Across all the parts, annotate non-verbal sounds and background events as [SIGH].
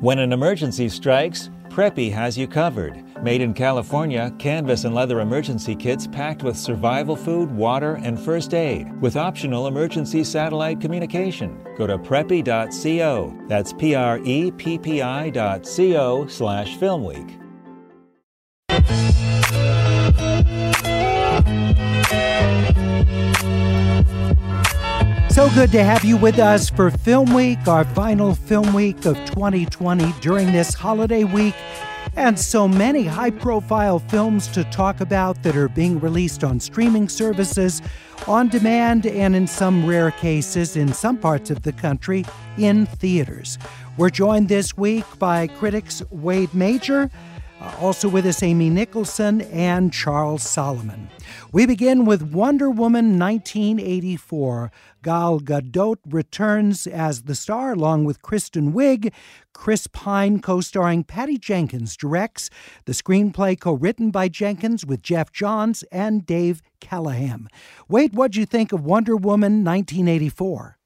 When an emergency strikes, Preppi has you covered. Made in California, canvas and leather emergency kits packed with survival food, water, and first aid, with optional emergency satellite communication. Go to preppi.co. That's P R E P P I dot co slash film week. So good to have you with us for Film Week, our final film week of 2020 during this holiday week. And so many high profile films to talk about that are being released on streaming services, on demand, and in some rare cases, in some parts of the country, in theaters. We're joined this week by critics Wade Major. Uh, also with us, Amy Nicholson and Charles Solomon. We begin with Wonder Woman 1984. Gal Gadot returns as the star along with Kristen Wiig. Chris Pine, co starring Patty Jenkins, directs. The screenplay co written by Jenkins with Geoff Johns and Dave Callaham. Wade, what'd you think of Wonder Woman 1984?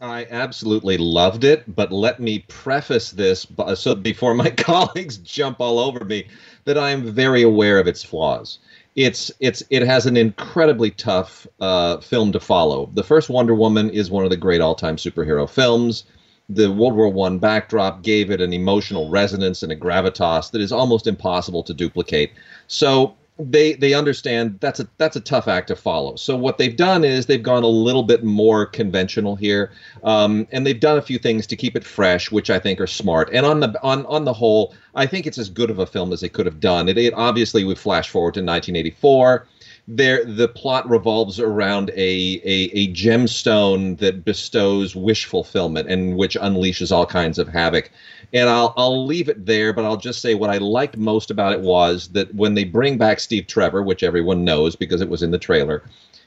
I absolutely loved it, but let me preface this so before my [LAUGHS] colleagues jump all over me that I am very aware of its flaws. It's it's it has an incredibly tough uh, film to follow. The first Wonder Woman is one of the great all-time superhero films. The World War One backdrop gave it an emotional resonance and a gravitas that is almost impossible to duplicate. So they they understand that's a that's a tough act to follow. So what they've done is they've gone a little bit more conventional here, um, and they've done a few things to keep it fresh, which I think are smart. And on the on on the whole, I think it's as good of a film as they could have done. It, it obviously we flash forward to 1984 there the plot revolves around a, a, a gemstone that bestows wish fulfillment and which unleashes all kinds of havoc and I'll I'll leave it there, but I'll just say what I liked most about it was that when they bring back Steve Trevor, which everyone knows because it was in the trailer,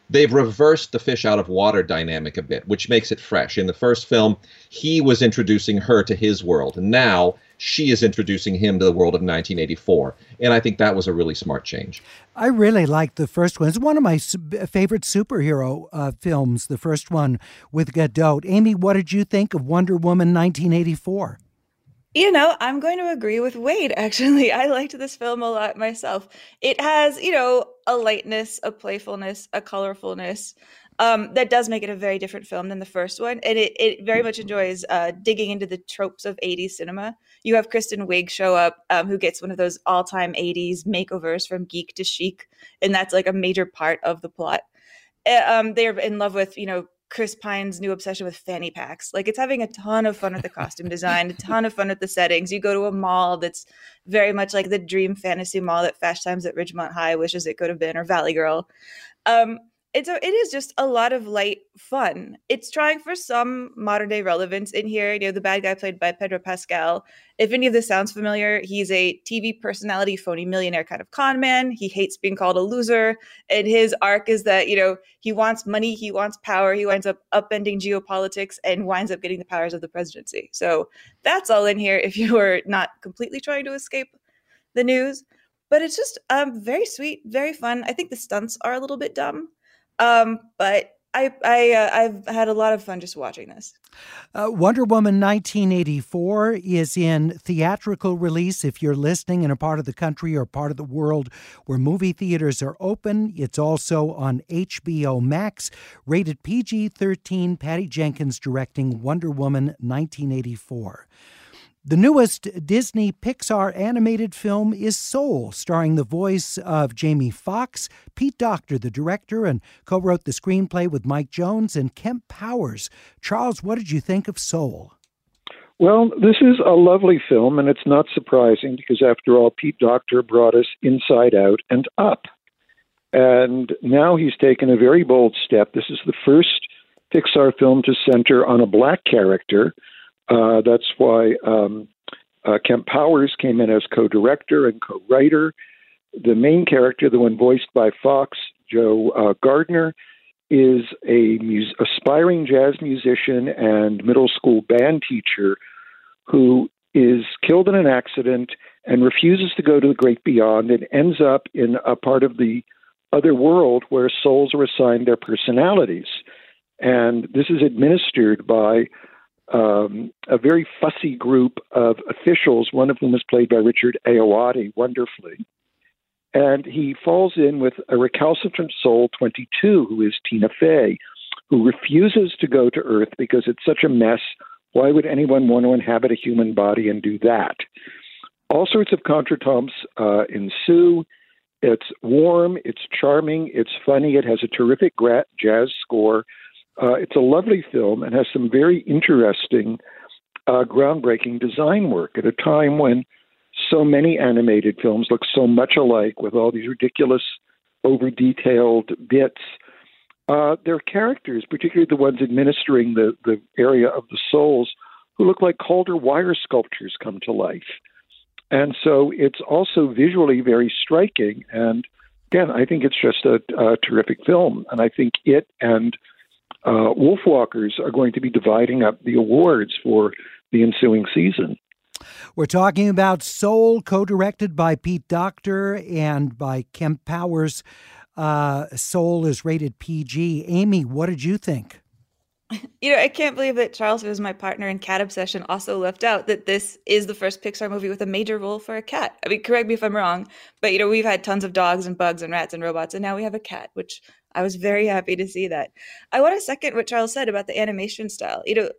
they've reversed the fish out of water dynamic a bit, which makes it fresh. In the first film, he was introducing her to his world, and now she is introducing him to the world of 1984. And I think that was a really smart change. I really liked the first one. It's one of my favorite superhero uh, films, the first one with Gadot. Amy, what did you think of Wonder Woman 1984? You know, I'm going to agree with Wade, actually. [LAUGHS] I liked this film a lot myself. It has, you know, a lightness, a playfulness, a colorfulness um, that does make it a very different film than the first one. And it, it very much enjoys uh, digging into the tropes of 80s cinema. You have Kristen Wiig show up, um, who gets one of those all time 80s makeovers from geek to chic. And that's like a major part of the plot. Uh, um, they're in love with, you know, Chris Pine's new obsession with fanny packs. Like it's having a ton of fun with the costume design, a ton of fun with the settings. You go to a mall that's very much like the dream fantasy mall that Fast Times at Ridgemont High wishes it could have been, or Valley Girl. Um, it's it is just a lot of light fun. It's trying for some modern day relevance in here. You know, the bad guy played by Pedro Pascal. If any of this sounds familiar, he's a TV personality, phony millionaire kind of con man. He hates being called a loser, and his arc is that you know he wants money, he wants power, he winds up upending geopolitics and winds up getting the powers of the presidency. So that's all in here. If you [LAUGHS] are not completely trying to escape the news, but it's just um very sweet, very fun. I think the stunts are a little bit dumb um, but I, I uh, I've had a lot of fun just watching this. Uh, Wonder Woman 1984 is in theatrical release. If you're listening in a part of the country or part of the world where movie theaters are open, it's also on HBO Max. Rated PG 13, Patty Jenkins directing Wonder Woman 1984. The newest Disney Pixar animated film is Soul, starring the voice of Jamie Foxx. Pete Docter, the director, and co wrote the screenplay with Mike Jones and Kemp Powers. Charles, what did you think of Soul? Well, this is a lovely film, and it's not surprising because, after all, Pete Docter brought us Inside Out and Up. And now he's taken a very bold step. This is the first Pixar film to center on a black character uh, that's why um, uh, Kemp Powers came in as co director and co writer. The main character, the one voiced by Foxx, Joe uh, Gardner, is a mus- aspiring jazz musician and middle school band teacher who is killed in an accident and refuses to go to the great beyond and ends up in a part of the other world where souls are assigned their personalities. And this is administered by um, a very fussy group of officials, one of whom is played by Richard Ayoade wonderfully. And he falls in with a recalcitrant soul 22, who is Tina Fey, who refuses to go to Earth because it's such a mess. Why would anyone want to inhabit a human body and do that? All sorts of contretemps uh, ensue. It's warm, it's charming, it's funny, it has a terrific jazz score. Uh, it's a lovely film and has some very interesting, uh, groundbreaking design work at a time when so many animated films look so much alike with all these ridiculous, over detailed bits. Uh, their characters, particularly the ones administering the, the area of the souls, who look like Calder wire sculptures come to life. And so it's also visually very striking. And again, I think it's just a, a terrific film. And I think it and uh, Wolfwalkers are going to be dividing up the awards for the ensuing season. We're talking about Soul, co directed by Pete Docter and by Kemp Powers. Uh, Soul is rated PG. Amy, what did you think? [LAUGHS] You know, I can't believe that Charles, who is my partner in Cat Obsession, also left out that this is the first Pixar movie with a major role for a cat. I mean, correct me if I'm wrong, but you know, we've had tons of dogs and bugs and rats and robots, and now we have a cat, which I was very happy to see that. I want to second what Charles said about the animation style. You know,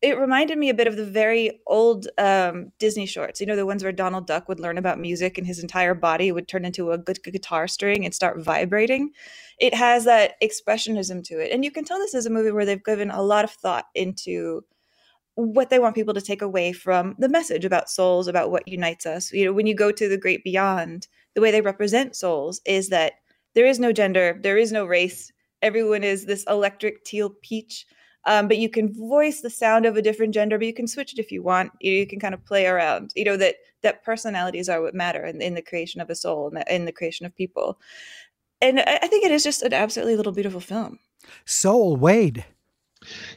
it reminded me a bit of the very old um, Disney shorts. You know, the ones where Donald Duck would learn about music and his entire body would turn into a good guitar string and start vibrating. It has that expressionism to it. And you can tell this is a movie where they've given a lot of thought into what they want people to take away from the message about souls, about what unites us. You know, when you go to the great beyond, the way they represent souls is that there is no gender, there is no race. Everyone is this electric teal peach. Um, but you can voice the sound of a different gender but you can switch it if you want. You, you can kind of play around you know that that personalities are what matter in, in the creation of a soul and in the creation of people. And I, I think it is just an absolutely little beautiful film. Soul wade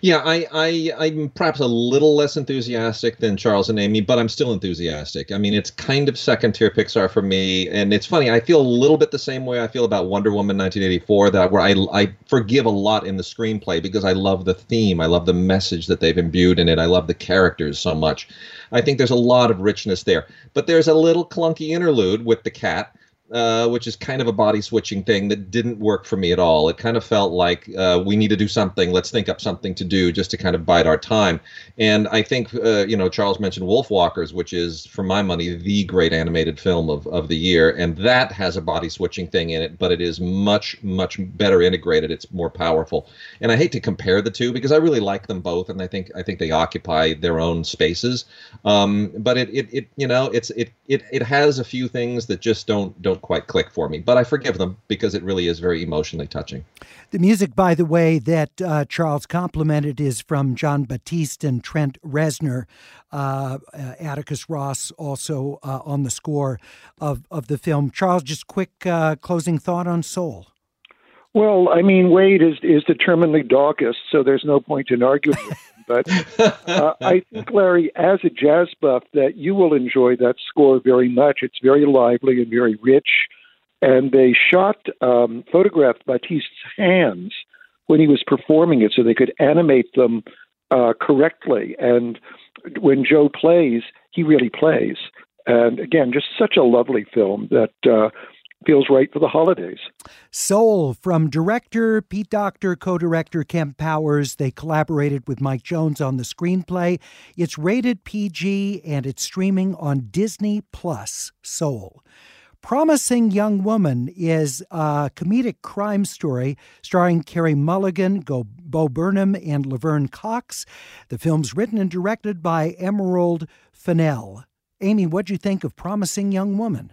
yeah, I, I I'm perhaps a little less enthusiastic than Charles and Amy, but I'm still enthusiastic. I mean, it's kind of second tier Pixar for me, and it's funny. I feel a little bit the same way I feel about Wonder Woman 1984, that where I I forgive a lot in the screenplay because I love the theme, I love the message that they've imbued in it, I love the characters so much. I think there's a lot of richness there, but there's a little clunky interlude with the cat uh, which is kind of a body switching thing that didn't work for me at all. It kind of felt like uh, we need to do something. Let's think up something to do just to kind of bide our time. And I think, uh, you know, Charles mentioned Wolfwalkers, which is, for my money, the great animated film of, of the year. And that has a body switching thing in it, but it is much, much better integrated. It's more powerful. And I hate to compare the two because I really like them both, and I think I think they occupy their own spaces. Um, but it, it, it, you know, it's it, it, it has a few things that just don't don't don't quite click for me, but I forgive them because it really is very emotionally touching. The music, by the way, that uh, Charles complimented is from Jon Batiste and Trent Reznor. Uh, uh, Atticus Ross also uh, on the score of, of the film. Charles, just quick uh, closing thought on Soul. Well, I mean, Wade is is determinedly dogist, so there's no point in arguing. [LAUGHS] But uh, I think, Larry, as a jazz buff, that you will enjoy that score very much. It's very lively and very rich. And they shot, um, photographed Batiste's hands when he was performing it so they could animate them uh, correctly. And when Joe plays, he really plays. And again, just such a lovely film that uh, feels right for the holidays. Soul from director Pete Docter, co director Kemp Powers. They collaborated with Mike Jones on the screenplay. It's rated PG and it's streaming on Disney Plus. Soul. Promising Young Woman is a comedic crime story starring Carey Mulligan, Bo Burnham, and Laverne Cox. The film's written and directed by Emerald Fennell. Amy, what'd you think of Promising Young Woman?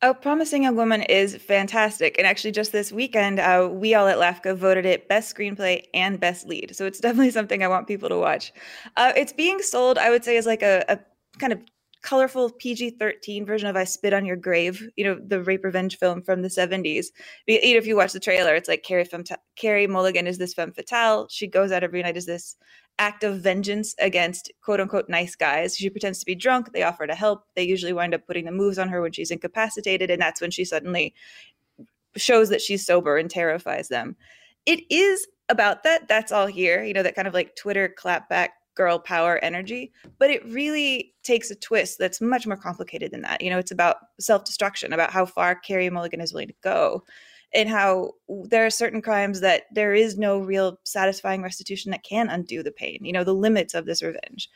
Oh, Promising Young Woman is fantastic. And actually, just this weekend, uh, we all at LAFCA voted it best screenplay and best lead. So it's [LAUGHS] definitely something I want people to watch. Uh, it's being sold, I would say, as like a, a kind of colorful PG 13 version of I Spit on Your Grave, you know, the rape revenge film from the 70s. If you watch the trailer, it's like Carey, Carey Mulligan is this femme fatale. She goes out every night as this act of vengeance against quote unquote nice guys. She pretends to be drunk. They offer to help. They usually wind up putting the moves on her when she's incapacitated. And that's when she suddenly shows that she's sober and terrifies them. It is about that. That's all here. You know, that kind of like Twitter clapback girl power energy, but it really takes a twist that's much more complicated than that. You know, it's about self destruction, about how far Carey Mulligan is willing to go, and how there are certain crimes that there is no real satisfying restitution that can undo the pain, you know, the limits of this revenge.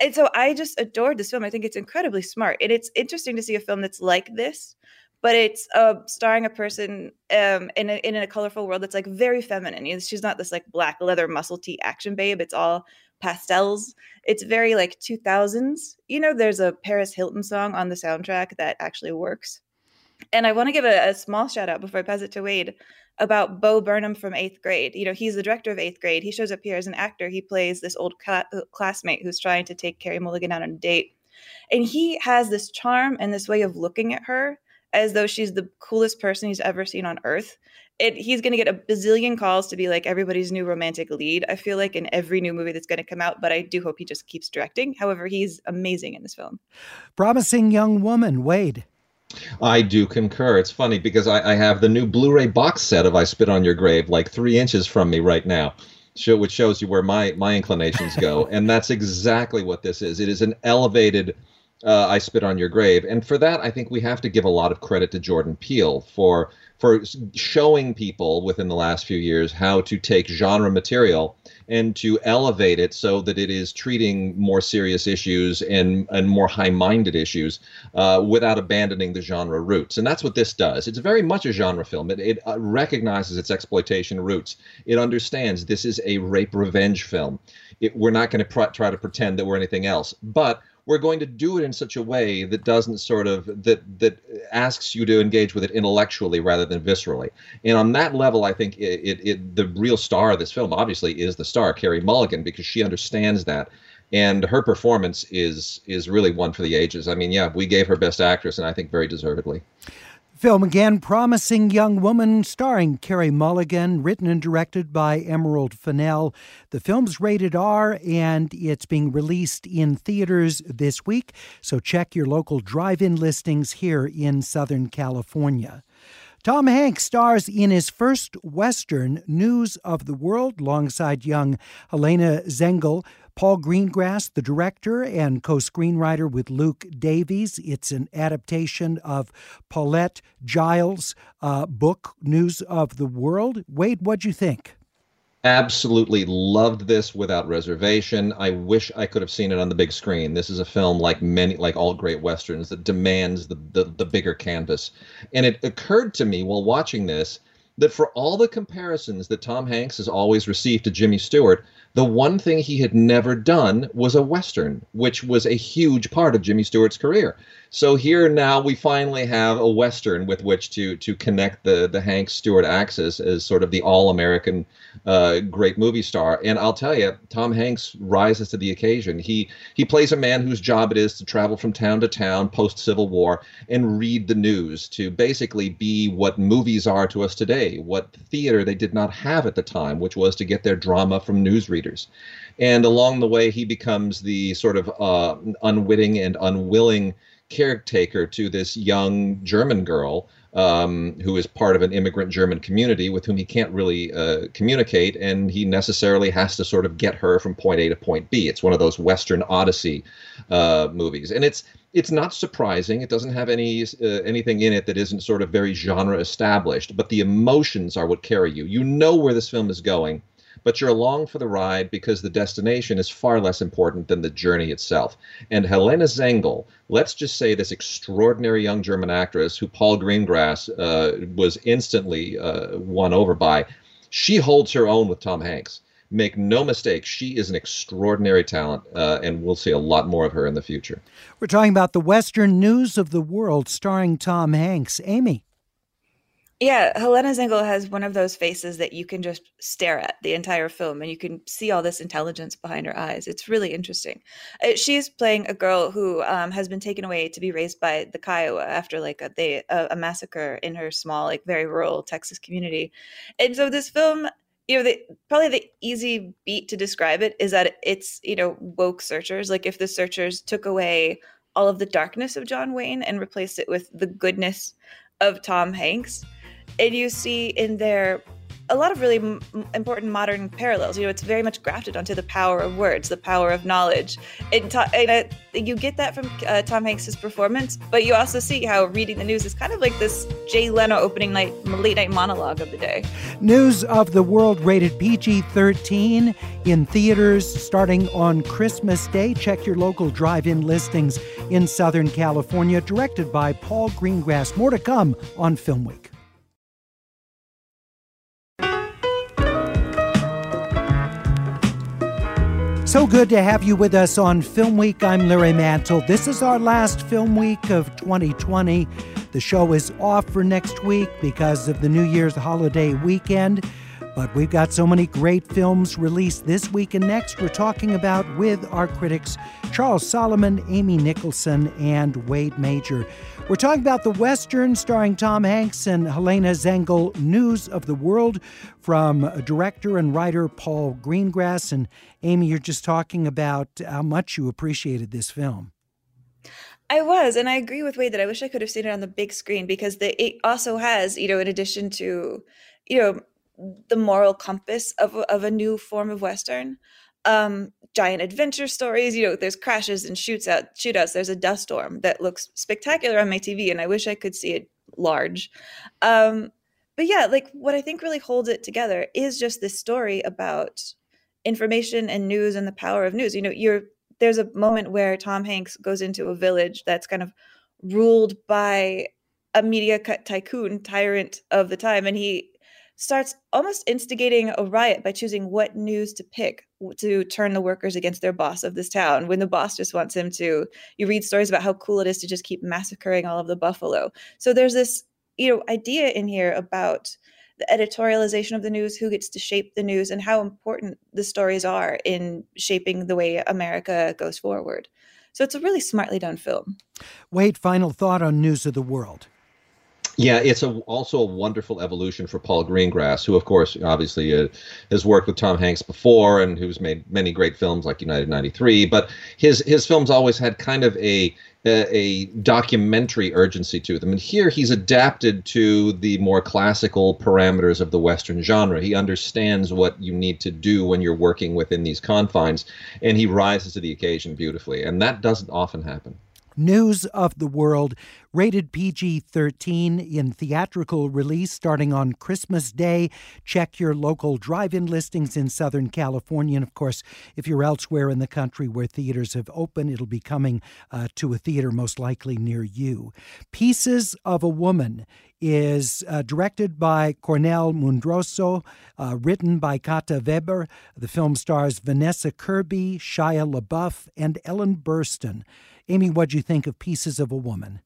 And so I just adored this film. I think it's incredibly smart. And it's interesting to see a film that's like this, but it's uh, starring a person um, in, a, in a colorful world that's like very feminine. She's not this like black leather muscle tee action babe. It's all pastels. It's very like 2000s. You know, there's a Paris Hilton song on the soundtrack that actually works. And I want to give a, a small shout out before I pass it to Wade about Bo Burnham from eighth grade. You know, he's the director of eighth grade. He shows up here as an actor. He plays this old cl- uh, classmate who's trying to take Carey Mulligan out on a date. And he has this charm and this way of looking at her as though she's the coolest person he's ever seen on earth. It, he's going to get a bazillion calls to be like everybody's new romantic lead. I feel like in every new movie that's going to come out, but I do hope he just keeps directing. However, he's amazing in this film. Promising young woman, Wade. I do concur. It's funny because I, I have the new Blu-ray box set of "I Spit on Your Grave" like three inches from me right now, show, which shows you where my my inclinations go, [LAUGHS] and that's exactly what this is. It is an elevated uh, "I Spit on Your Grave," and for that, I think we have to give a lot of credit to Jordan Peele for for showing people within the last few years how to take genre material and to elevate it so that it is treating more serious issues and, and more high-minded issues uh, without abandoning the genre roots. And that's what this does. It's very much a genre film. It, it uh, recognizes its exploitation roots. It understands this is a rape revenge film. It, we're not going to pr- try to pretend that we're anything else. But we're going to do it in such a way that doesn't sort of that that asks you to engage with it intellectually rather than viscerally. And on that level, I think it, it, it the real star of this film obviously is the star Carey Mulligan because she understands that and her performance is is really one for the ages. I mean, yeah, we gave her best actress, and I think very deservedly. Film again, Promising Young Woman, starring Carey Mulligan, written and directed by Emerald Fennell. The film's rated R and it's being released in theaters this week, so check your local drive in listings here in Southern California. Tom Hanks stars in his first Western, News of the World, alongside young Helena Zengel. Paul Greengrass, the director and co screenwriter with Luke Davies. It's an adaptation of Paulette Jiles' uh, book, News of the World. Wade, what'd you think? absolutely loved this without reservation. I wish I could have seen it on the big screen. This is a film like many like all great westerns that demands the the, the bigger canvas. And it occurred to me while watching this that for all the comparisons that Tom Hanks has always received to Jimmy Stewart, the one thing he had never done was a Western, which was a huge part of Jimmy Stewart's career. So here now we finally have a Western with which to to connect the the Hanks Stewart axis as sort of the all American uh, great movie star. And I'll tell you, Tom Hanks rises to the occasion. He he plays a man whose job it is to travel from town to town post Civil War and read the news to basically be what movies are to us today, what theater they did not have at the time, which was to get their drama from newsreaders. And along the way, he becomes the sort of uh, unwitting and unwilling caretaker to this young German girl um, who is part of an immigrant German community with whom he can't really uh, communicate, and he necessarily has to sort of get her from point A to point B. It's one of those Western Odyssey uh, movies, and it's it's not surprising. It doesn't have any uh, anything in it that isn't sort of very genre established, but the emotions are what carry you. You know where this film is going, but you're along for the ride because the destination is far less important than the journey itself. And Helena Zengel, let's just say this extraordinary young German actress who Paul Greengrass uh, was instantly uh, won over by, she holds her own with Tom Hanks. Make no mistake, she is an extraordinary talent, uh, and we'll see a lot more of her in the future. We're talking about the Western News of the World starring Tom Hanks. Amy. Yeah, Helena Zengel has one of those faces that you can just stare at the entire film and you can see all this intelligence behind her eyes. It's really interesting. Uh, she's playing a girl who um, has been taken away to be raised by the Kiowa after like a, they, a, a massacre in her small, like very rural Texas community. And so this film you know, the, probably the easy beat to describe it is that it's, you know, woke searchers. Like if the searchers took away all of the darkness of John Wayne and replaced it with the goodness of Tom Hanks, and you see in there a lot of really m- important modern parallels. You know, it's very much grafted onto the power of words, the power of knowledge. And, to- and uh, you get that from uh, Tom Hanks's performance, but you also see how reading the news is kind of like this Jay Leno opening night, late night monologue of the day. News of the World rated PG 13 in theaters starting on Christmas Day. Check your local drive in listings in Southern California, directed by Paul Greengrass. More to come on Film Week. So good to have you with us on Film Week. I'm Larry Mantle. This is our last Film Week of 2020. The show is off for next week because of the New Year's holiday weekend. But we've got so many great films released this week and next. We're talking about with our critics Charles Solomon, Amy Nicholson, and Wade Major. We're talking about the Western starring Tom Hanks and Helena Zengel, News of the World from director and writer Paul Greengrass. And Amy, you're just talking about how much you appreciated this film. I was, and I agree with Wade that I wish I could have seen it on the big screen because the, it also has, you know, in addition to, you know, the moral compass of of a new form of western. Um giant adventure stories you know there's crashes and shoots out shootouts there's a dust storm that looks spectacular on my tv and i wish i could see it large. Um but yeah like what i think really holds it together is just this story about information and news and the power of news. You know you're there's a moment where tom hanks goes into a village that's kind of ruled by a media tycoon tyrant of the time and he starts almost instigating a riot by choosing what news to pick to turn the workers against their boss of this town when the boss just wants him to you read stories about how cool it is to just keep massacring all of the buffalo. So there's this you know idea in here about the editorialization of the news who gets to shape the news and how important the stories are in shaping the way america goes forward. So it's a really smartly done film. Wade final thought on news of the world yeah, it's a, also a wonderful evolution for Paul Greengrass, who, of course, obviously uh, has worked with Tom Hanks before and who's made many great films like United 93. But his his films always had kind of a, a, a documentary urgency to them. And here he's adapted to the more classical parameters of the Western genre. He understands what you need to do when you're working within these confines, and he rises to the occasion beautifully. And that doesn't often happen. News of the World, rated PG 13 in theatrical release starting on Christmas Day. Check your local drive in listings in Southern California. And of course, if you're elsewhere in the country where theaters have opened, it'll be coming uh, to a theater most likely near you. Pieces of a Woman is uh, directed by Kornél Mundruczó, uh, written by Kata Weber. The film stars Vanessa Kirby, Shia LaBeouf, and Ellen Burstyn. Amy, what do you think of Pieces of a Woman?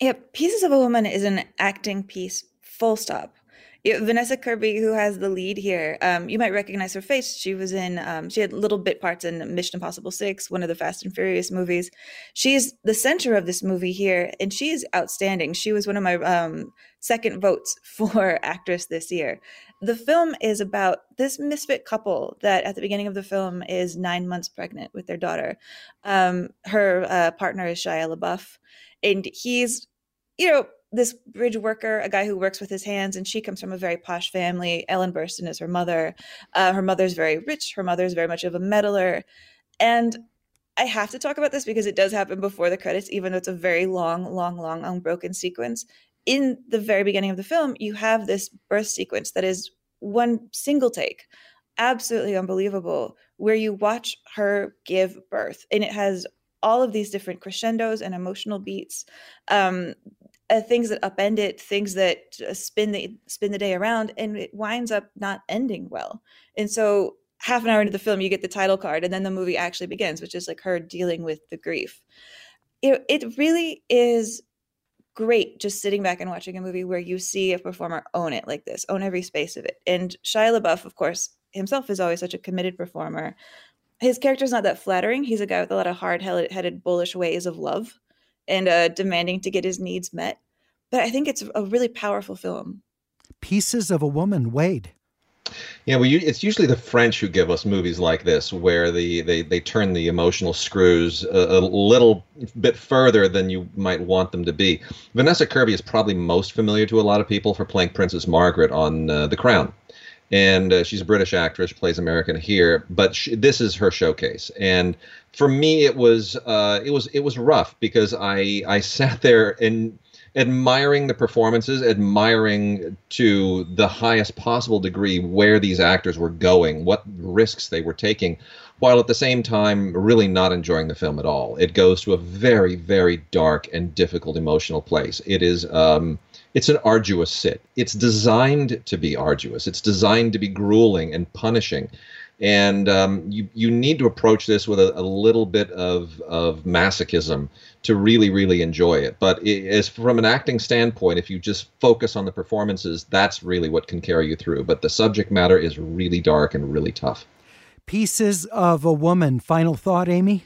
Yeah, Pieces of a Woman is an acting piece, full stop. Yeah, Vanessa Kirby, who has the lead here, um, you might recognize her face. She was in, um, she had little bit parts in Mission Impossible 6, one of the Fast and Furious movies. She's the center of this movie here, and she is outstanding. She was one of my um, second votes [LAUGHS] for actress this year. The film is about this misfit couple that at the beginning of the film is nine months pregnant with their daughter. Um, her uh, partner is Shia LaBeouf, and he's, you know, this bridge worker, a guy who works with his hands, and she comes from a very posh family. Ellen Burstyn is her mother. Uh, her mother's very rich. Her mother's very much of a meddler. And I have to talk about this because it does happen before the credits, even though it's a very long, long, long, unbroken sequence in the very beginning of the film, you have this birth sequence that is one single take, absolutely unbelievable, where you watch her give birth. And it has all of these different crescendos and emotional beats. Um, uh, things that upend it, things that spin the spin the day around, and it winds up not ending well. And so, half an hour into the film, you get the title card, and then the movie actually begins, which is like her dealing with the grief. It, it really is great just sitting back and watching a movie where you see a performer own it like this, own every space of it. And Shia LaBeouf, of course, himself is always such a committed performer. His character's not that flattering. He's a guy with a lot of hard-headed, bullish ways of love and uh, demanding to get his needs met. But I think it's a really powerful film. Pieces of a Woman, Wade. Yeah, well, you, it's usually the French who give us movies like this, where the they, they turn the emotional screws a, a, little bit further than you might want them to be. Vanessa Kirby is probably most familiar to a lot of people for playing Princess Margaret on uh, The Crown. and uh, she's a British actress, plays American here, but she, this is her showcase. And for me, it was uh, it was it was rough because I I [LAUGHS] sat there and admiring the performances, admiring to the highest possible degree where these actors were going, what risks they were taking, while at the same time really not enjoying the film at all. It goes to a very, very dark and difficult emotional place. It is. Um, it's an arduous sit. It's designed to be arduous. It's designed to be grueling and punishing and um, you you need to approach this with a, a, little bit of of masochism to really really enjoy it. But it, as from an acting standpoint, if you just focus on the performances, that's really what can carry you through. But the subject matter is really dark and really tough. Pieces of a Woman. Final thought, Amy.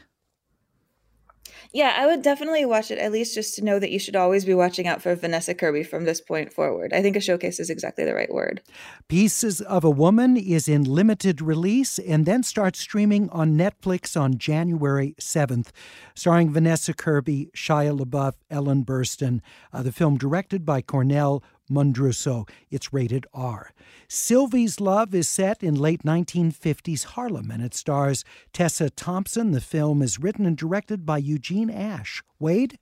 Yeah, I would definitely watch it at least just to know that you should always be watching out for Vanessa Kirby from this point forward. I think a showcase is exactly the right word. Pieces of a Woman is in limited release and then starts streaming on Netflix on January 7th, starring Vanessa Kirby, Shia LaBeouf, Ellen Burstyn. Uh, the film directed by Kornél Mundruczó. It's rated R. Sylvie's Love is set in late 1950s Harlem and it stars Tessa Thompson. The film is written and directed by Eugene Ashe. Wade?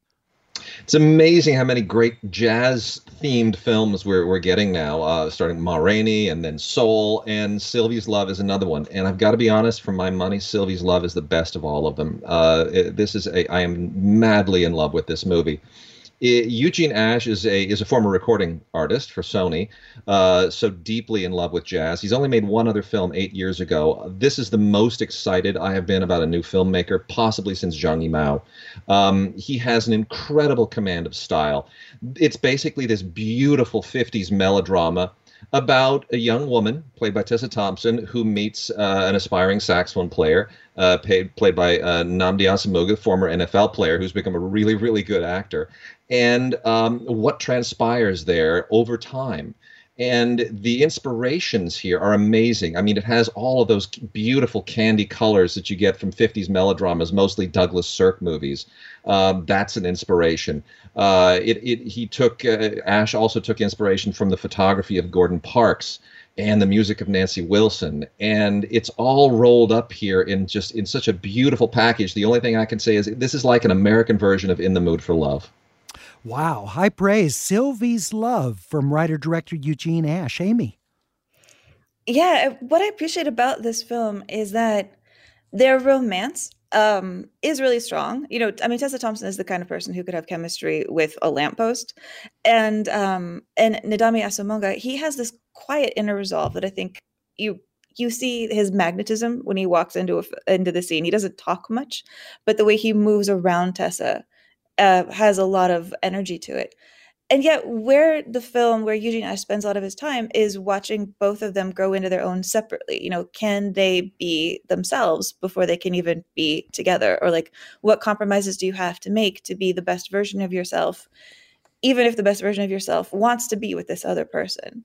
It's amazing how many great jazz themed films we're, we're getting now, uh, starting Ma Rainey and then Soul, and Sylvie's Love is another one. And I've got to be honest, for my money, Sylvie's Love is the best of all of them. Uh, it, this is a, I am madly in love with this movie. Eugene Ashe is a is a former recording artist for Sony, uh, so deeply in love with jazz. He's only made one other film eight years ago. This is the most excited I have been about a new filmmaker, possibly since Zhang Yimou. Um, he has an incredible command of style. It's basically this beautiful '50s melodrama about a young woman played by Tessa Thompson who meets uh, an aspiring saxophone player uh, paid, played by uh, Nnamdi Asomugha, former NFL player who's become a really, really good actor and um, what transpires there over time. And the inspirations here are amazing. I mean, it has all of those beautiful candy colors that you get from 50s melodramas, mostly Douglas Sirk movies. Um, that's an inspiration. Uh, it, it, he took, uh, Ashe also took inspiration from the photography of Gordon Parks and the music of Nancy Wilson. And it's all rolled up here in just in such a beautiful package. The only thing I can say is this is like an American version of In the Mood for Love. Wow, high praise. Sylvie's Love from writer director Eugene Ashe. Amy. Yeah, what I appreciate about this film is that their romance um, is really strong. You know, I mean, Tessa Thompson is the kind of person who could have chemistry with a lamppost, and um, and Nnamdi Asomugha, he has this quiet inner resolve that I think you you see his magnetism when he walks into a, into the scene. He doesn't talk much, but the way he moves around Tessa uh, has a lot of energy to it. And yet, where the film, where Eugene Ashe spends a lot of his time, is watching both of them grow into their own separately. You know, can they be themselves before they can even be together? Or, like, what compromises do you have to make to be the best version of yourself, even if the best version of yourself wants to be with this other person?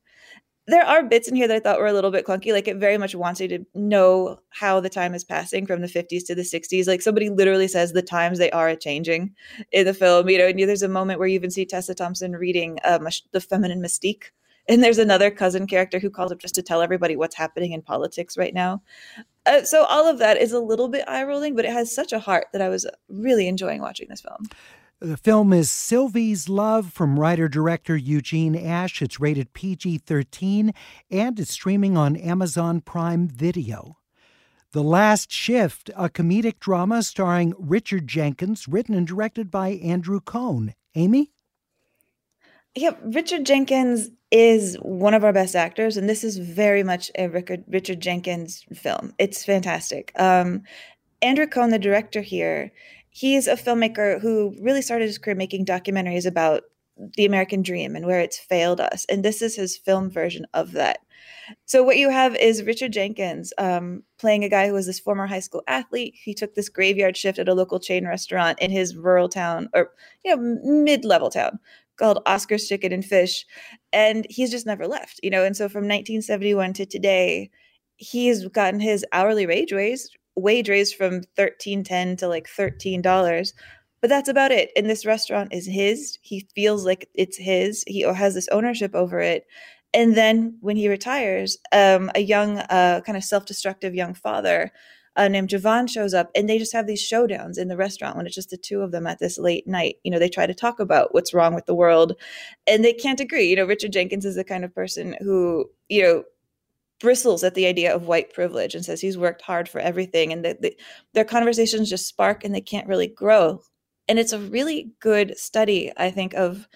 There are bits in here that I thought were a little bit clunky. Like it very much wants you to know how the time is passing from the 50s to the 60s. Like somebody literally says the times they are changing in the film. You know, and there's a moment where you even see Tessa Thompson reading um, The Feminine Mystique. And there's another cousin character who calls up just to tell everybody what's happening in politics right now. Uh, so all of that is a little bit eye rolling, but it has such a heart that I was really enjoying watching this film. The film is Sylvie's Love from writer director Eugene Ashe. It's rated PG 13 and it's streaming on Amazon Prime Video. The Last Shift, a comedic drama starring Richard Jenkins, written and directed by Andrew Cohn. Amy? Yeah, Richard Jenkins is one of our best actors, and this is very much a Richard, Richard Jenkins film. It's fantastic. Um, Andrew Cohn, the director here, he's a filmmaker who really started his career making documentaries about the American dream and where it's failed us. And this is his film version of that. So what you have is Richard Jenkins um, playing a guy who was this former high school athlete. He took this graveyard shift at a local chain restaurant in his rural town or you know mid-level town called Oscar's Chicken and Fish, and he's just never left. You know, and so from 1971 to today, he's gotten his hourly wage raised wage raised from thirteen ten to like thirteen dollars, but that's about it. And this restaurant is his. He feels like it's his. He has this ownership over it, And then when he retires, um, a young, uh, kind of self destructive young father uh, named Jevon shows up and they just have these showdowns in the restaurant when it's just the two of them at this late night. You know, they try to talk about what's wrong with the world and they can't agree. You know, Richard Jenkins is the kind of person who, you know, bristles at the idea of white privilege and says he's worked hard for everything and the, their conversations just spark and they can't really grow. And it's a really good study, I think, of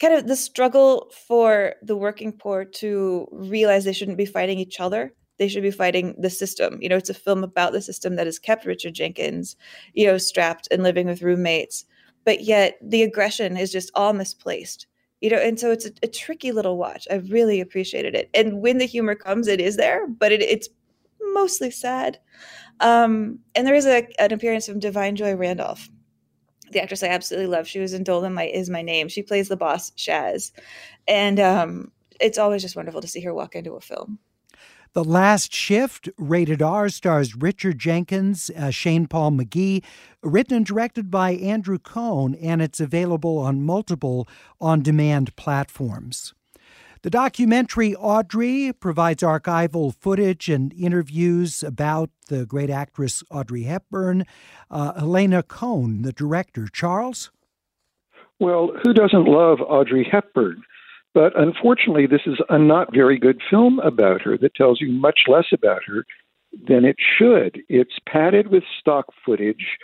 kind of the struggle for the working poor to realize they shouldn't be fighting each other they should be fighting the system. You know, it's a film about the system that has kept Richard Jenkins, you know, strapped and living with roommates. But yet the aggression is just all misplaced. You know, and so it's a, a tricky little watch. I really appreciated it. And when the humor comes, it is there, but it, it's mostly sad. Um, and there is a, an appearance from Da'Vine Joy Randolph, the actress I absolutely love. She was in Dolemite Is My Name. She plays the boss, Shaz. And um, it's always just wonderful to see her walk into a film. The Last Shift, rated R, stars Richard Jenkins, uh, Shane Paul McGhie, written and directed by Andrew Cohn, and it's available on multiple on demand platforms. The documentary Audrey provides archival footage and interviews about the great actress Audrey Hepburn. Uh, Helena Coan, the director. Charles? Well, who doesn't love Audrey Hepburn? But unfortunately, this is a not very good film about her that tells you much less about her than it should. It's padded with stock footage.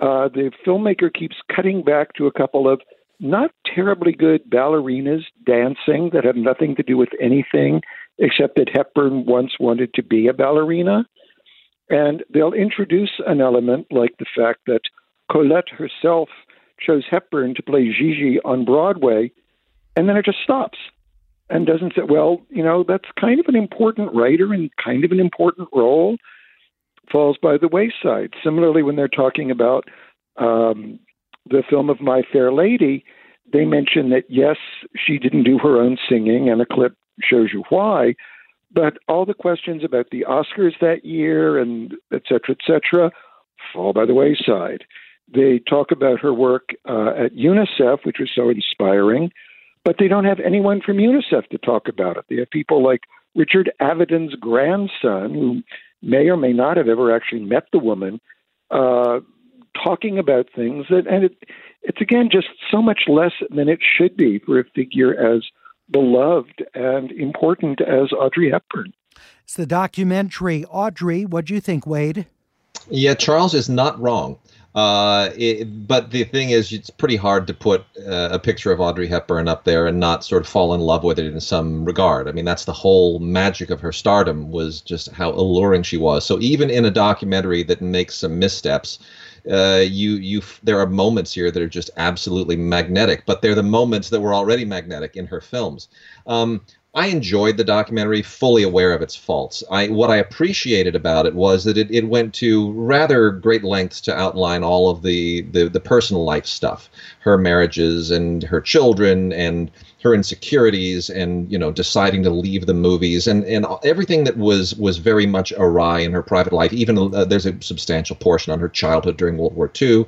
Uh, the filmmaker keeps cutting back to a couple of not terribly good ballerinas dancing that have nothing to do with anything except that Hepburn once wanted to be a ballerina. And they'll introduce an element like the fact that Colette herself chose Hepburn to play Gigi on Broadway and then it just stops and doesn't say, well, you know, that's kind of an important writer and kind of an important role, falls by the wayside. Similarly, when they're talking about um, the film of My Fair Lady, they mention that yes, she didn't do her own singing, and a clip shows you why. But all the questions about the Oscars that year and et cetera, et cetera, fall by the wayside. They talk about her work uh, at UNICEF, which was so inspiring but they don't have anyone from UNICEF to talk about it. They have people like Richard Avedon's grandson, who may or may not have ever actually met the woman, uh, talking about things that, and it, it's again just so much less than it should be for a figure as beloved and important as Audrey Hepburn. It's the documentary Audrey. What do you think, Wade? Yeah, Charles is not wrong. Uh, it, but the thing is, it's pretty hard to put uh, a picture of Audrey Hepburn up there and not sort of fall in love with it in some regard. I mean, that's the whole magic of her stardom was just how alluring she was. So even in a documentary that makes some missteps, uh, you you there are moments here that are just absolutely magnetic. But they're the moments that were already magnetic in her films. Um, I enjoyed the documentary, fully aware of its faults. I what I appreciated about it was that it, it went to rather great lengths to outline all of the, the the personal life stuff, her marriages and her children and her insecurities and you know deciding to leave the movies and and everything that was was very much awry in her private life. Even uh, there's a substantial portion on her childhood during World War II,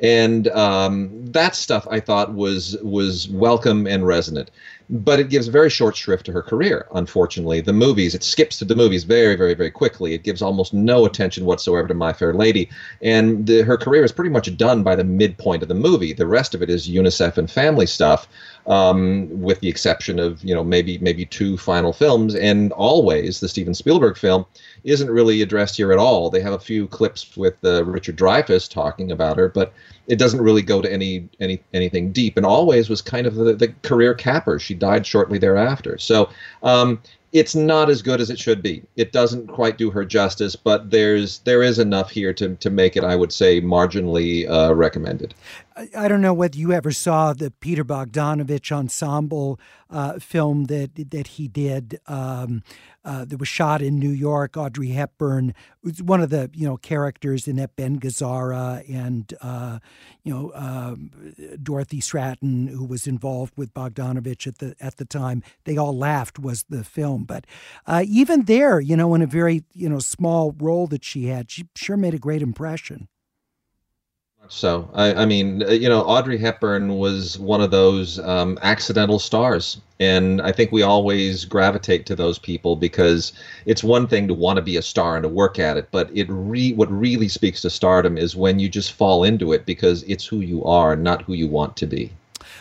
and um, that stuff I thought was was welcome and resonant but it gives very short shrift to her career. Unfortunately, the movies it skips to the movies very, very, very quickly. It gives almost no attention whatsoever to My Fair Lady, and the, her career is pretty much done by the midpoint of the movie. The rest of it is UNICEF and family stuff, um, with the exception of you know maybe maybe two final films. And always the Steven Spielberg film isn't really addressed here at all. They have a few clips with uh, Richard Dreyfuss talking about her, but it doesn't really go to any any anything deep. And always was kind of the, the career capper. She died shortly thereafter. So um, it's not as good as it should be. It doesn't quite do her justice, but there's there is enough here to to make it, I would say, marginally uh, recommended. I don't know whether you ever saw the Peter Bogdanovich ensemble uh, film that that he did. Um, uh, that was shot in New York. Audrey Hepburn was one of the you know characters in that Ben Gazzara and uh, you know um, Dorothy Stratton, who was involved with Bogdanovich at the at the time. They all laughed was the film, but uh, even there, you know, in a very you know small role that she had, she sure made a great impression. So. I, I, mean, uh, you know, Audrey Hepburn was one of those um, accidental stars, and I think we always gravitate to those people because it's one thing to want to be a star and to work at it, but it re- what really speaks to stardom is when you just fall into it because it's who you are, not who you want to be.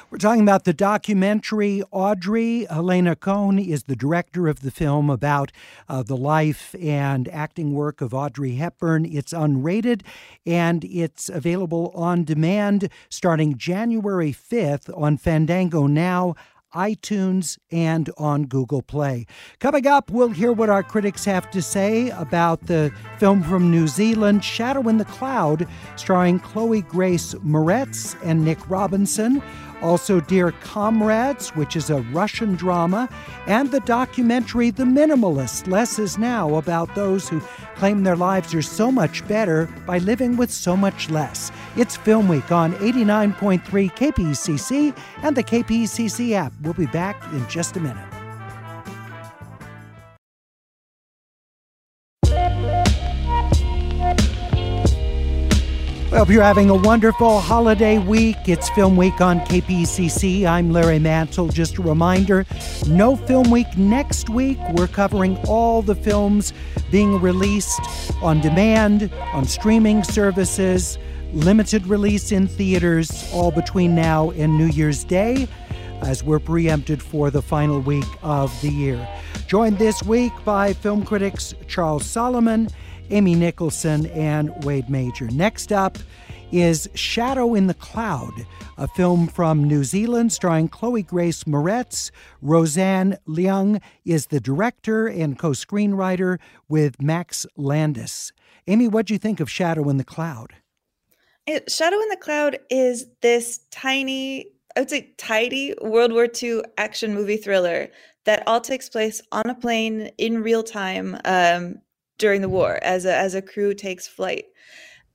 We're talking about the documentary. Audrey Helena Coan is the director of the film about uh, the life and acting work of Audrey Hepburn. It's unrated and it's available on demand starting January 5th on Fandango Now iTunes, and on Google Play. Coming up, we'll hear what our critics have to say about the film from New Zealand, Shadow in the Cloud, starring Chloe Grace Moretz and Nick Robinson. Also, Dear Comrades, which is a Russian drama, and the documentary The Minimalist, Less is Now, about those who claim their lives are so much better by living with so much less. It's Film Week on 89.3 KPCC and the KPCC app. We'll be back in just a minute. Hope you're having a wonderful holiday week. It's Film Week on KPCC. I'm Larry Mantle. Just a reminder no Film Week next week. We're covering all the films being released on demand, on streaming services, limited release in theaters, all between now and New Year's Day, as we're preempted for the final week of the year. Joined this week by film critics Charles Solomon Amy Nicholson, and Wade Major. Next up is Shadow in the Cloud, a film from New Zealand starring Chloe Grace Moretz. Roseanne Liang is the director and co screenwriter with Max Landis. Amy, what do you think of Shadow in the Cloud? It, Shadow in the Cloud is this tiny, I would say tidy World War II action movie thriller that all takes place on a plane in real time. Um, during the war as a as a crew takes flight.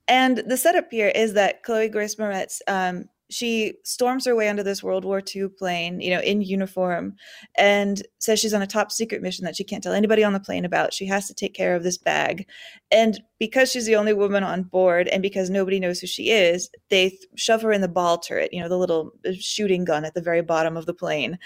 And the setup here is that Chloe Grace Moretz um, she storms her way onto this World War II plane, you know, in uniform, and says she's on a top secret mission that she can't tell anybody on the plane about. She has to take care of this bag. And because she's the only woman on board and because nobody knows who she is, they th- shove her in the ball turret, you know, the little uh, shooting gun at the very bottom of the plane.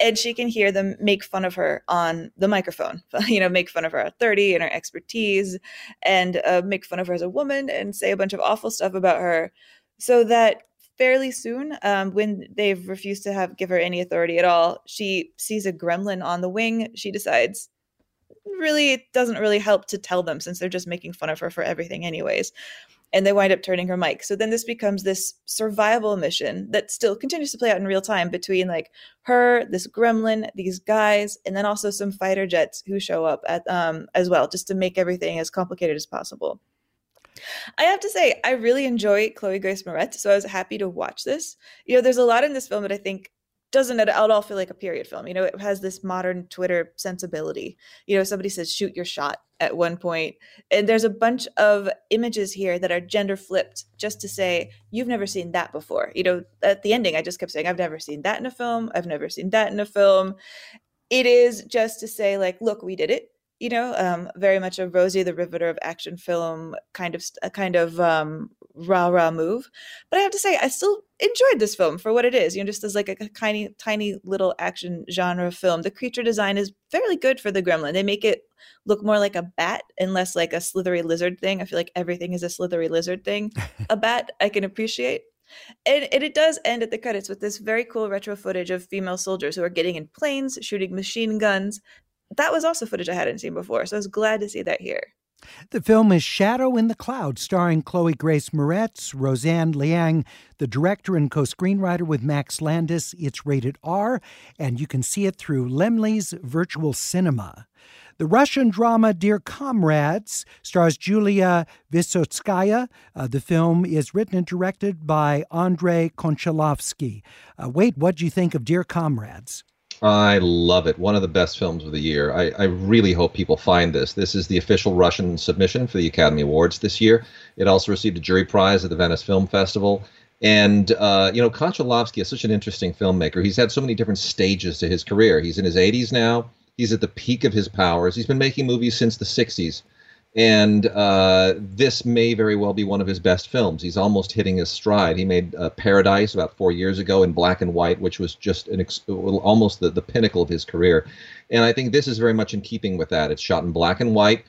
And she can hear them make fun of her on the microphone, [LAUGHS] you know, make fun of her at 30 and her expertise and uh, make fun of her as a woman and say a bunch of awful stuff about her so that fairly soon um, when they've refused to have give her any authority at all she sees a gremlin on the wing she decides really it doesn't really help to tell them since they're just making fun of her for everything anyways and they wind up turning her mic. So then this becomes this survival mission that still continues to play out in real time between like her this gremlin these guys and then also some fighter jets who show up at um as well just to make everything as complicated as possible I have to say, I really enjoy Chloe Grace Moretz, so I was happy to watch this. You know, there's a lot in this film that I think doesn't at all feel like a period film. You know, it has this modern Twitter sensibility. You know, somebody says shoot your shot at one point, and there's a bunch of images here that are gender flipped just to say you've never seen that before. You know, at the ending, I just kept saying I've never seen that in a film. I've never seen that in a film. It is just to say like, look, we did it you know, um, very much a Rosie the Riveter of action film kind of a kind of um, rah rah move. But I have to say, I still enjoyed this film for what it is. You know, just as like a, tiny tiny little action genre film. The creature design is fairly good for the gremlin. They make it look more like a bat and less like a slithery lizard thing. I feel like everything is a slithery lizard thing. [LAUGHS] a bat I can appreciate. And, and, it does end at the credits with this very cool retro footage of female soldiers who are getting in planes, shooting machine guns, that was also footage I hadn't seen before. So I was glad to see that here. The film is Shadow in the Cloud, starring Chloe Grace Moretz, Roseanne Liang, the director and co screenwriter with Max Landis. It's rated R, and you can see it through Laemmle's Virtual Cinema. The Russian drama Dear Comrades stars Julia Vysotskaya. Uh, the film is written and directed by Andrei Konchalovsky. Uh, Wade, what do you think of Dear Comrades? I love it. One of the best films of the year. I, I, really hope people find this. This is the official Russian submission for the Academy Awards this year. It also received a jury prize at the Venice Film Festival. And, uh, you know, Konchalovsky is such an interesting filmmaker. He's had so many different stages to his career. He's in his 80s now, he's at the peak of his powers. He's been making movies since the 60s. And uh, this may very well be one of his best films. He's almost hitting his stride. He made uh, Paradise about four years ago in black and white, which was just an ex- almost the, the pinnacle of his career. And I think this is very much in keeping with that. It's shot in black and white,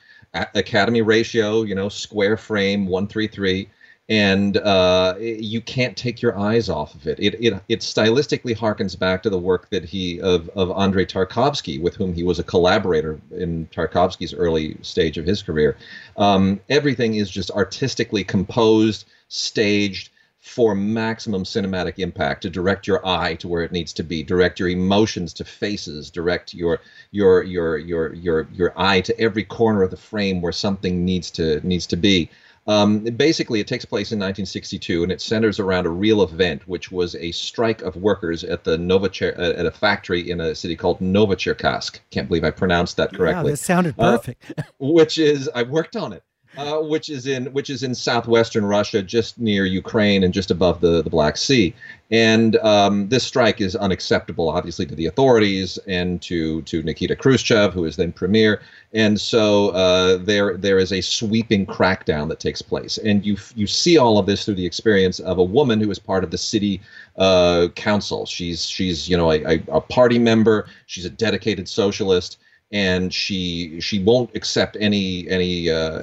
Academy ratio, you know, square frame, one three three and uh, you can't take your eyes off of it. It, it. it stylistically harkens back to the work that he of of Andrei Tarkovsky, with whom he was a collaborator in Tarkovsky's early stage of his career. Um, everything is just artistically composed, staged for maximum cinematic impact to direct your eye to where it needs to be direct your emotions to faces direct your your your your your your eye to every corner of the frame where something needs to needs to be um, basically, it takes place in 1962, and it centers around a real event, which was a strike of workers at the Novacher- uh, at a factory in a city called Novocherkassk. Can't believe I pronounced that correctly. Yeah, that sounded perfect. Uh, [LAUGHS] which is, I worked on it uh, which is in which is in southwestern Russia, just near Ukraine and just above the, the Black Sea. And um, this strike is unacceptable, obviously, to the authorities and to to Nikita Khrushchev, who is then premier. And so uh, there there is a sweeping crackdown that takes place, and you you see all of this through the experience of a woman who is part of the city uh, council. She's she's you know a, a party member. She's a dedicated socialist and she she won't accept any any uh,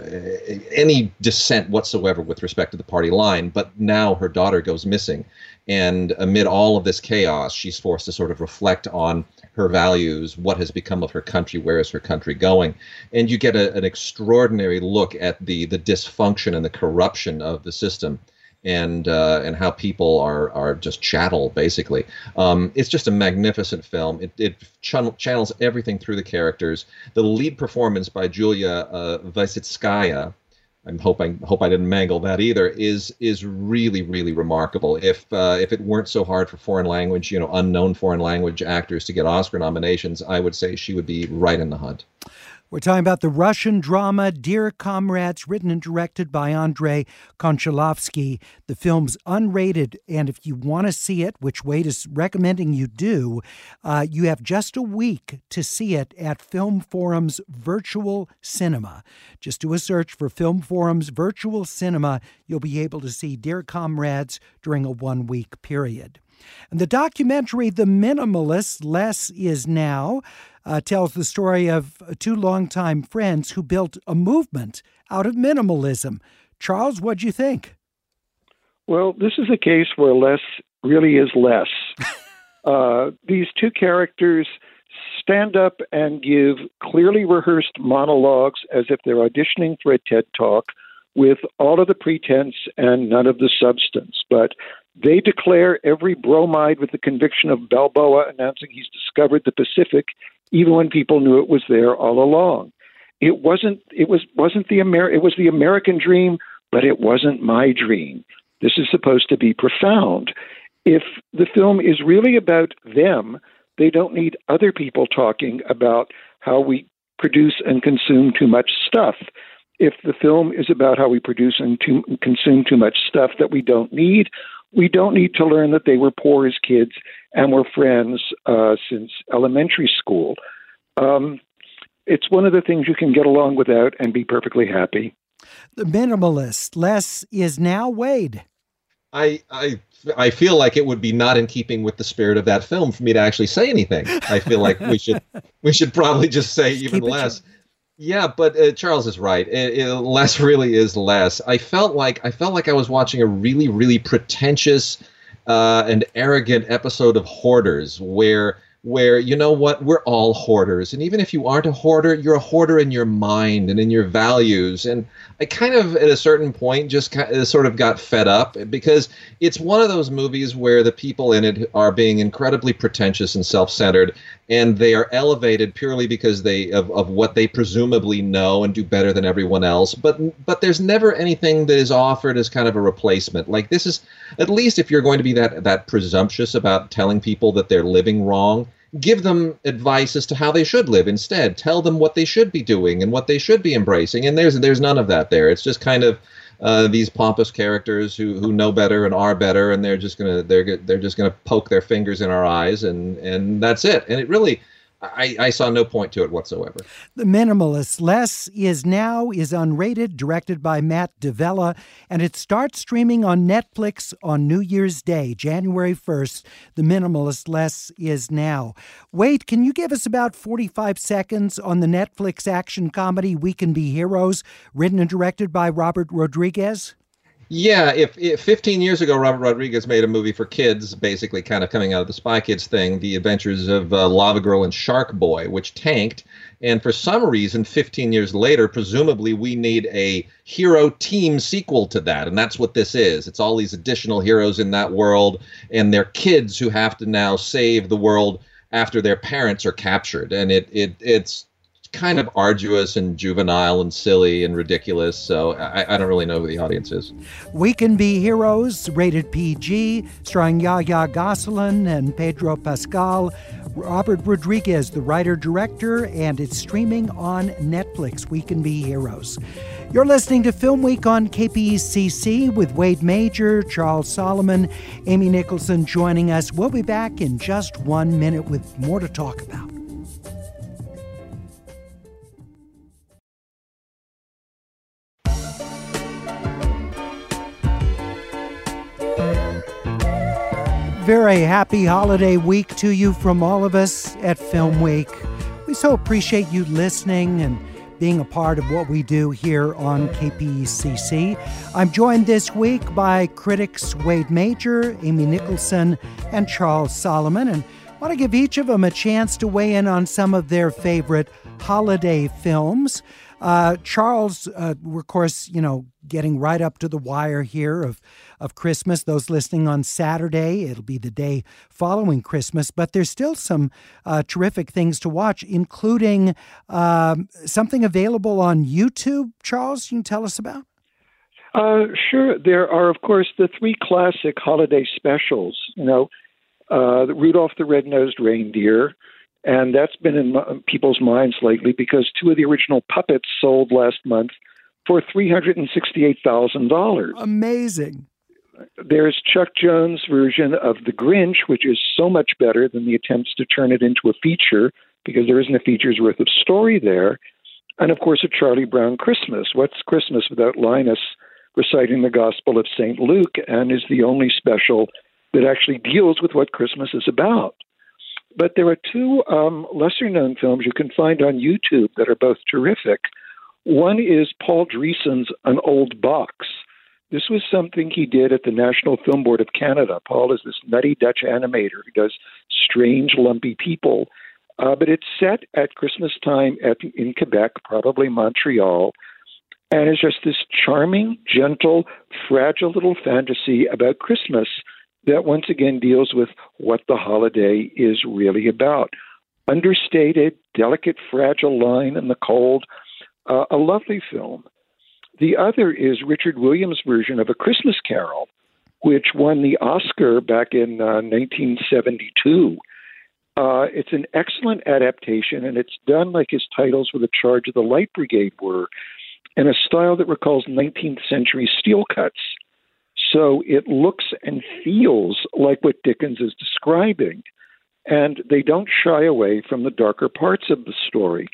any dissent whatsoever with respect to the party line. But now her daughter goes missing, and amid all of this chaos, she's forced to sort of reflect on her values, what has become of her country, where is her country going, and you get a, an extraordinary look at the the dysfunction and the corruption of the system and uh, and how people are are just chattel basically. Um, it's just a magnificent film. It, it ch- channels everything through the characters. The lead performance by Julia uh, Vaisitskaya. I hope I hope I didn't mangle that either. Is is really really remarkable. If uh, if it weren't so hard for foreign language, you know, unknown foreign language actors to get Oscar nominations, I would say she would be right in the hunt. We're talking about the Russian drama Dear Comrades, written and directed by Andrei Konchalovsky. The film's unrated, and if you want to see it, which Wade is recommending you do, uh, you have just a week to see it at Film Forum's Virtual Cinema. Just do a search for Film Forum's Virtual Cinema. You'll be able to see Dear Comrades during a one week period. And the documentary The Minimalists, Less is Now, uh, tells the story of two longtime friends who built a movement out of minimalism. Charles, what'd you think? Well, this is a case where less really is less. [LAUGHS] uh, these two characters stand up and give clearly rehearsed monologues as if they're auditioning for a TED talk with all of the pretense and none of the substance. But they declare every bromide with the conviction of Balboa announcing he's discovered the Pacific even when people knew it was there all along. It wasn't it was wasn't the Amer- it was the American dream, but it wasn't my dream. This is supposed to be profound. If the film is really about them, they don't need other people talking about how we produce and consume too much stuff. If the film is about how we produce and too, consume too much stuff that we don't need, we don't need to learn that they were poor as kids and were friends uh, since elementary school. Um, it's one of the things you can get along without and be perfectly happy. The minimalist, less is now Wade. I, I I feel like it would be not in keeping with the spirit of that film for me to actually say anything. I feel like we should we should probably just say just even less. Yeah, but uh, Charles is right. It, it, less [LAUGHS] really is less. I felt like I felt like I was watching a really really pretentious uh, and arrogant episode of Hoarders where where you know what we're all hoarders. And even if you aren't a hoarder you're a hoarder in your mind and in your values. And i kind of at a certain point just kind of, uh, sort of got fed up because it's one of those movies where the people in it are being incredibly pretentious and self-centered and they are elevated purely because they of, of what they presumably know and do better than everyone else. But but there's never anything that is offered as kind of a replacement. Like this is at least if you're going to be that that presumptuous about telling people that they're living wrong give them advice as to how they should live instead. Tell them what they should be doing and what they should be embracing. And there's there's none of that there. It's just kind of uh, these pompous characters who, who know better and are better, and they're just gonna they're they're just gonna poke their fingers in our eyes, and and that's it. And it really, I, I saw no point to it whatsoever. The Minimalist Less is now is unrated, directed by Matt D'Avella, and it starts streaming on Netflix on New Year's Day, January 1st. The Minimalist Less is now. Wade, can you give us about 45 seconds on the Netflix action comedy We Can Be Heroes, written and directed by Robert Rodriguez? Yeah, if, if 15 years ago Robert Rodriguez made a movie for kids, basically kind of coming out of the Spy Kids thing, The Adventures of uh, Lava Girl and Shark Boy, which tanked, and for some reason, 15 years later, presumably we need a hero team sequel to that, and that's what this is. It's all these additional heroes in that world, and they're kids who have to now save the world after their parents are captured, and it it it's kind of arduous and juvenile and silly and ridiculous. So I, I, don't really know who the audience is. We Can Be Heroes, rated PG, starring YaYa Gosselin and Pedro Pascal. Robert Rodriguez, the writer director, and it's streaming on Netflix. We Can Be Heroes. You're listening to Film Week on KPCC with Wade Major, Charles Solomon, Amy Nicholson joining us. We'll be back in just one minute with more to talk about. Very happy holiday week to you from all of us at Film Week. We so appreciate you listening and being a part of what we do here on KPCC. I'm joined this week by critics Wade Major, Amy Nicholson, and Charles Solomon, and I want to give each of them a chance to weigh in on some of their favorite holiday films. Uh, Charles, uh, we're of course, you know, getting right up to the wire here of of Christmas. Those listening on Saturday, it'll be the day following Christmas, but there's still some uh, terrific things to watch, including um, something available on YouTube. Charles, you can tell us about. Uh, sure. There are, of course, the three classic holiday specials. You know, uh, Rudolph the Red-Nosed Reindeer, and that's been in people's minds lately because two of the original puppets sold last month for $368,000. Amazing. There's Chuck Jones' version of The Grinch, which is so much better than the attempts to turn it into a feature because there isn't a feature's worth of story there. And of course, a Charlie Brown Christmas. What's Christmas without Linus reciting the Gospel of St. Luke and is the only special that actually deals with what Christmas is about? But there are two um, lesser known films you can find on YouTube that are both terrific. One is Paul Driessen's An Old Box. This was something he did at the National Film Board of Canada. Paul is this nutty Dutch animator who does strange, lumpy people. Uh, but it's set at Christmas time at, in Quebec, probably Montreal, and it's just this charming, gentle, fragile little fantasy about Christmas that once again deals with what the holiday is really about. Understated, delicate, fragile line in the cold, uh, a lovely film. The other is Richard Williams' version of A Christmas Carol, which won the Oscar back in uh, 1972. Uh, it's an excellent adaptation, and it's done like his titles with a charge of the Light Brigade were, in a style that recalls 19th century steel cuts. So it looks and feels like what Dickens is describing. And they don't shy away from the darker parts of the story.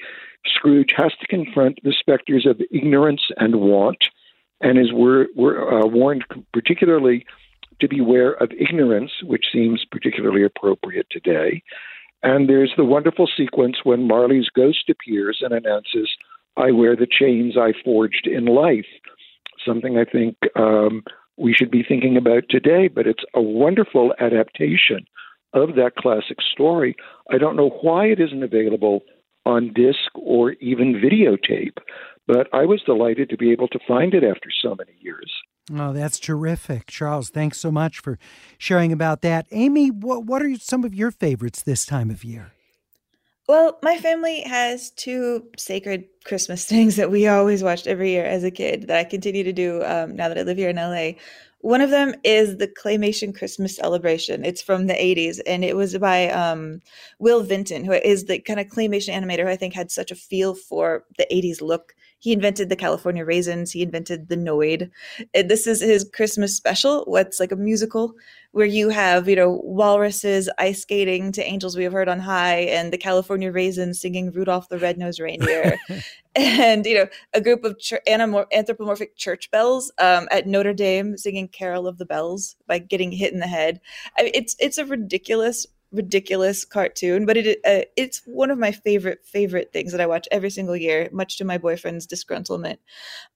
Scrooge has to confront the specters of ignorance and want, and is uh, warned particularly to beware of ignorance, which seems particularly appropriate today. And there's the wonderful sequence when Marley's ghost appears and announces, I wear the chains I forged in life. Something I think um, we should be thinking about today, but it's a wonderful adaptation of that classic story. I don't know why it isn't available on disc or even videotape, but I was delighted to be able to find it after so many years. Oh, that's terrific. Charles, thanks so much for sharing about that. Amy, what, what are some of your favorites this time of year? Well, my family has two sacred Christmas [LAUGHS] things that we always watched every year as a kid that I continue to do um, now that I live here in LA. One of them is the Claymation Christmas Celebration. It's from the 80s and it was by um, Will Vinton, who is the kind of claymation animator who I think had such a feel for the 80s look He invented the California Raisins. He invented the Noid. And this is his Christmas special. What's like a musical where you have, you know, walruses ice skating to Angels We Have Heard on High and the California Raisins singing Rudolph the Red-Nosed Reindeer. [LAUGHS] and, you know, a group of ch- anthropomorphic church bells um, at Notre Dame singing Carol of the Bells by getting hit in the head. I mean, it's it's a ridiculous ridiculous cartoon, but it uh, it's one of my favorite favorite things that I watch every single year, much to my boyfriend's disgruntlement.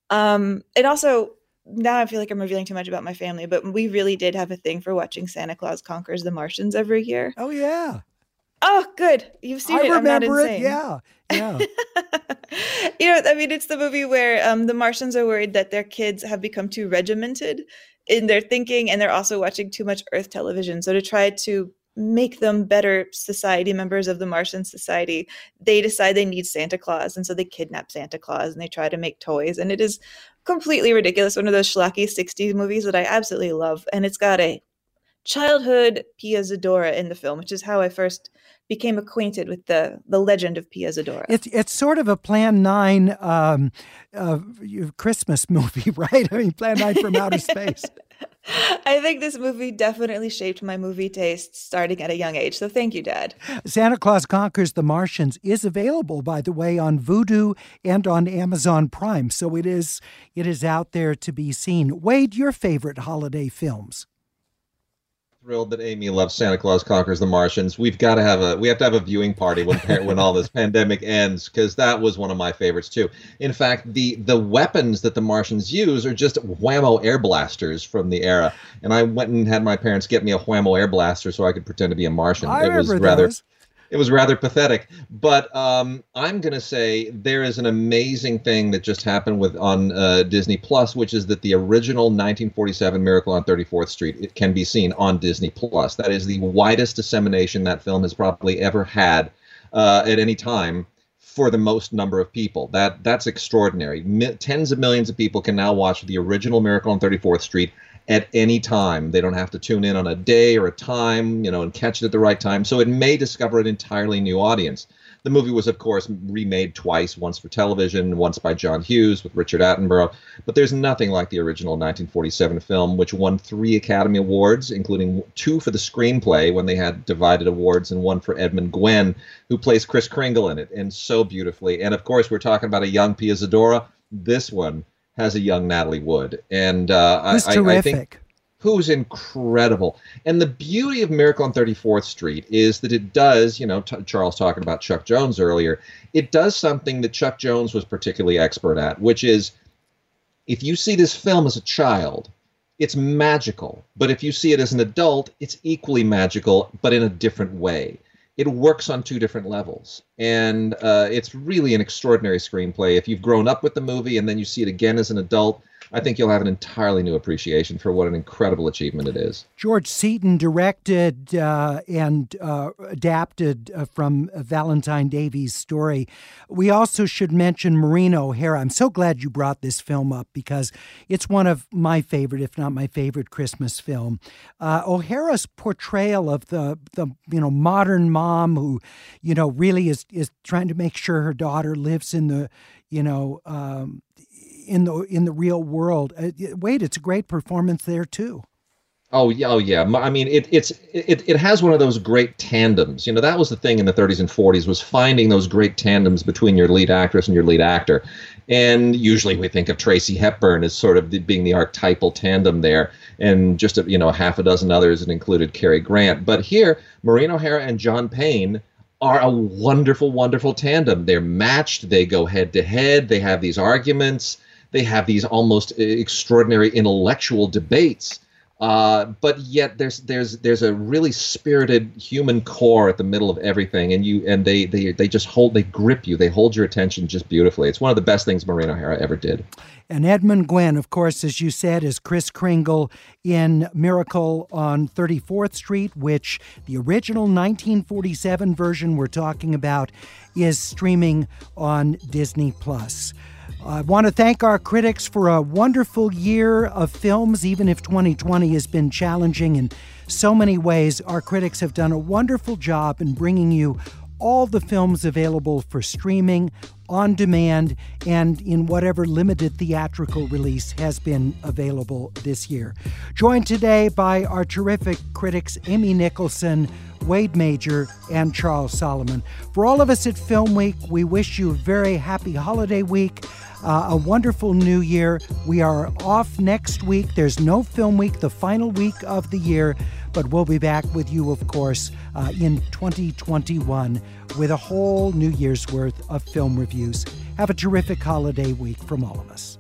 Um, it also now I feel like I'm revealing too much about my family, but we really did have a thing for watching Santa Claus Conquers the Martians every year. Oh yeah. Oh, good. You've seen I it. remember it. Yeah. Yeah. [LAUGHS] you know, I mean, it's the movie where um, the Martians are worried that their kids have become too regimented in their thinking and they're also watching too much Earth television. So to try to make them better society members of the Martian society, they decide they need Santa Claus. And so they kidnap Santa Claus and they try to make toys. And it is completely ridiculous. One of those schlocky 60s movies that I absolutely love. And it's got a childhood Pia Zadora in the film, which is how I first became acquainted with the the legend of Pia Zadora. It's it's sort of a Plan Nine um, uh, Christmas movie, [LAUGHS] right? I mean, Plan Nine from outer [LAUGHS] space. [LAUGHS] I think this movie definitely shaped my movie taste starting at a young age. So thank you, Dad. Santa Claus Conquers the Martians is available, by the way, on Vudu and on Amazon Prime. So it is it is out there to be seen. Wade, your favorite holiday films? Thrilled that Amy loves Santa Claus Conquers the Martians. We've got to have a we have to have a viewing party when when all this [LAUGHS] pandemic ends because that was one of my favorites too. In fact, the the weapons that the Martians use are just Wham-O air blasters from the era. And I went and had my parents get me a Wham-O air blaster so I could pretend to be a Martian. I it was rather those it was rather pathetic. But um, I'm going to say there is an amazing thing that just happened with on uh, Disney Plus, which is that the original 1947 Miracle on 34th Street it can be seen on Disney Plus. That is the widest dissemination that film has probably ever had uh, at any time for the most number of people. That that's extraordinary. Mi- tens of millions of people can now watch the original Miracle on 34th Street at any time. They don't have to tune in on a day or a time, you know, and catch it at the right time. So it may discover an entirely new audience. The movie was, of course, remade twice, once for television, once by John Hughes with Richard Attenborough. But there's nothing like the original 1947 film, which won three Academy Awards, including two for the screenplay when they had divided awards, and one for Edmund Gwenn, who plays Kris Kringle in it, and so beautifully. And of course, we're talking about a young Pia Zadora. This one has a young Natalie Wood, and uh, who's I, terrific. I think who's incredible. And the beauty of Miracle on 34th Street is that it does, you know, t- Charles talking about Chuck Jones earlier, it does something that Chuck Jones was particularly expert at, which is if you see this film as a child, it's magical. But if you see it as an adult, it's equally magical, but in a different way it works on two different levels. And uh, it's really an extraordinary screenplay. If you've grown up with the movie and then you see it again as an adult I think you'll have an entirely new appreciation for what an incredible achievement it is. George Seaton directed uh, and uh, adapted uh, from Valentine Davies' story. We also should mention Maureen O'Hara. I'm so glad you brought this film up because it's one of my favorite, if not my favorite, Christmas film. Uh, O'Hara's portrayal of the the you know modern mom who you know really is is trying to make sure her daughter lives in the you know um, in the in the real world. Uh, Wade, it's a great performance there too. Oh yeah, oh yeah. I mean, it, it's it, it has one of those great tandems. You know, that was the thing in the 30s and 40s was finding those great tandems between your lead actress and your lead actor. And usually we think of Tracy Hepburn as sort of the, being the archetypal tandem there, and just a, you know half a dozen others that included Cary Grant. But here, Maureen O'Hara and John Payne are a wonderful, wonderful tandem. They're matched. They go head to head. They have these arguments they have these almost extraordinary intellectual debates. Uh, but yet there's there's there's a really spirited human core at the middle of everything, and you and they they they just hold they grip you, they hold your attention just beautifully. It's one of the best things Maureen O'Hara ever did. And Edmund Gwenn, of course, as you said, is Kris Kringle in Miracle on 34th Street, which the original 1947 version we're talking about is streaming on Disney Plus. I want to thank our critics for a wonderful year of films, even if 2020 has been challenging in so many ways. Our critics have done a wonderful job in bringing you all the films available for streaming, on demand, and in whatever limited theatrical release has been available this year. Joined today by our terrific critics Amy Nicholson, Wade Major, and Charles Solomon. For all of us at Film Week, we wish you a very happy holiday week. Uh, a wonderful new year. We are off next week. There's no film week, the final week of the year, but we'll be back with you, of course, uh, in 2021 with a whole New Year's worth of film reviews. Have a terrific holiday week from all of us.